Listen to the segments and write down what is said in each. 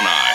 One Eye.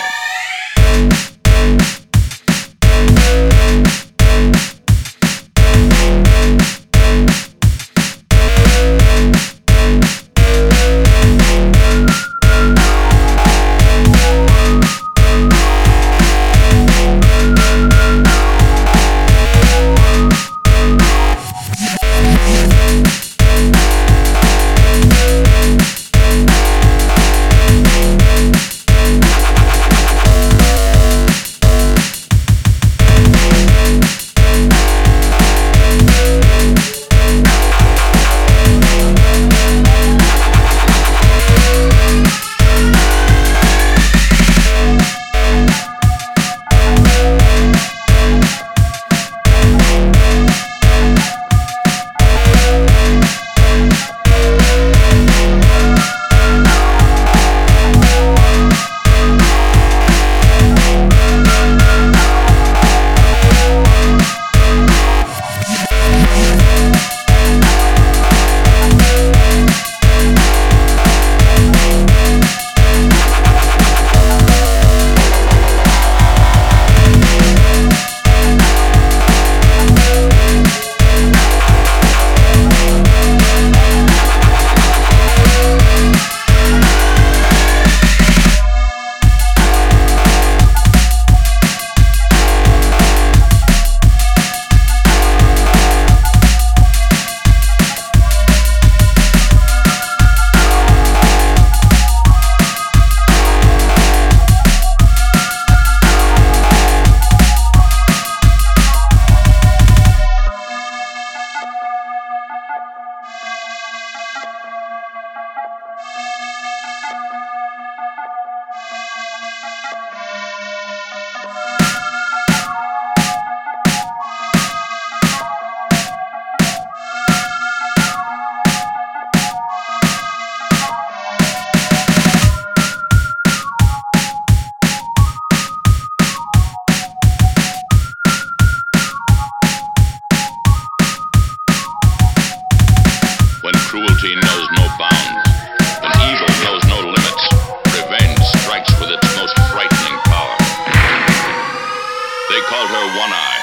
cruelty knows no bounds, and evil knows no limits. Revenge strikes with its most frightening power. They called her One Eye.